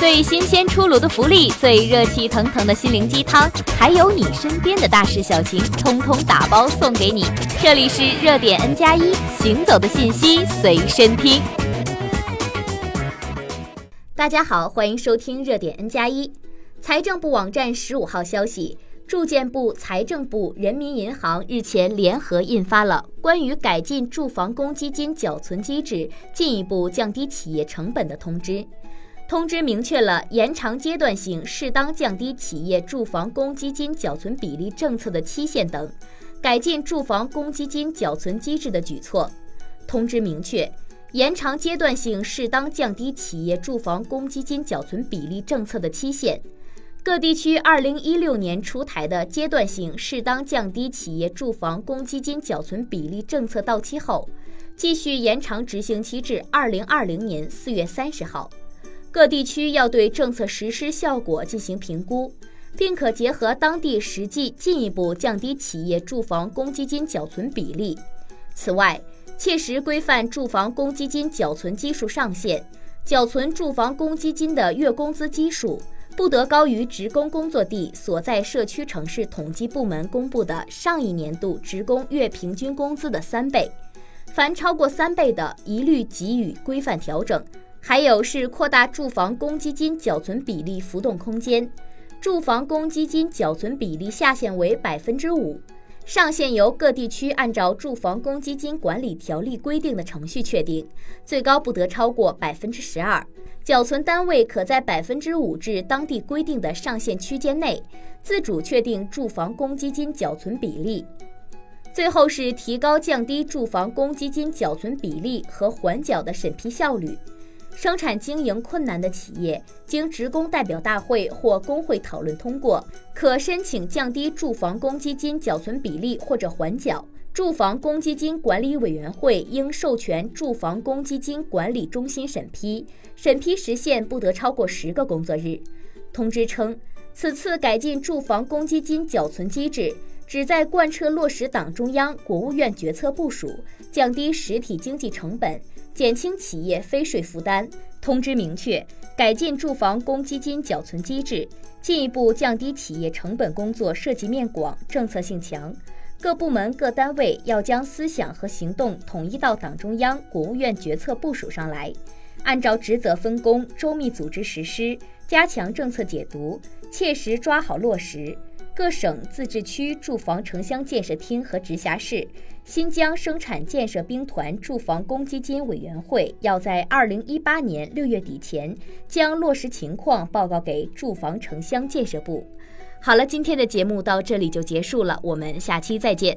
最新鲜出炉的福利，最热气腾腾的心灵鸡汤，还有你身边的大事小情，通通打包送给你。这里是热点 N 加一，行走的信息随身听。大家好，欢迎收听热点 N 加一。财政部网站十五号消息，住建部、财政部、人民银行日前联合印发了关于改进住房公积金缴存机制，进一步降低企业成本的通知。通知明确了延长阶段性适当降低企业住房公积金缴存比例政策的期限等，改进住房公积金缴存机制的举措。通知明确，延长阶段性适当降低企业住房公积金缴存比例政策的期限。各地区二零一六年出台的阶段性适当降低企业住房公积金缴存比例政策到期后，继续延长执行期至二零二零年四月三十号。各地区要对政策实施效果进行评估，并可结合当地实际进一步降低企业住房公积金缴存比例。此外，切实规范住房公积金缴存基数上限，缴存住房公积金的月工资基数不得高于职工工作地所在社区城市统计部门公布的上一年度职工月平均工资的三倍，凡超过三倍的，一律给予规范调整。还有是扩大住房公积金缴存比例浮动空间，住房公积金缴存比例下限为百分之五，上限由各地区按照住房公积金管理条例规定的程序确定，最高不得超过百分之十二。缴存单位可在百分之五至当地规定的上限区间内，自主确定住房公积金缴存比例。最后是提高降低住房公积金缴存比例和缓缴的审批效率。生产经营困难的企业，经职工代表大会或工会讨论通过，可申请降低住房公积金缴存比例或者缓缴。住房公积金管理委员会应授权住房公积金管理中心审批，审批时限不得超过十个工作日。通知称，此次改进住房公积金缴存机制，旨在贯彻落实党中央、国务院决策部署，降低实体经济成本。减轻企业非税负担。通知明确，改进住房公积金缴存机制，进一步降低企业成本工作涉及面广、政策性强。各部门各单位要将思想和行动统一到党中央、国务院决策部署上来，按照职责分工，周密组织实施，加强政策解读，切实抓好落实。各省、自治区住房城乡建设厅和直辖市、新疆生产建设兵团住房公积金委员会要在二零一八年六月底前将落实情况报告给住房城乡建设部。好了，今天的节目到这里就结束了，我们下期再见。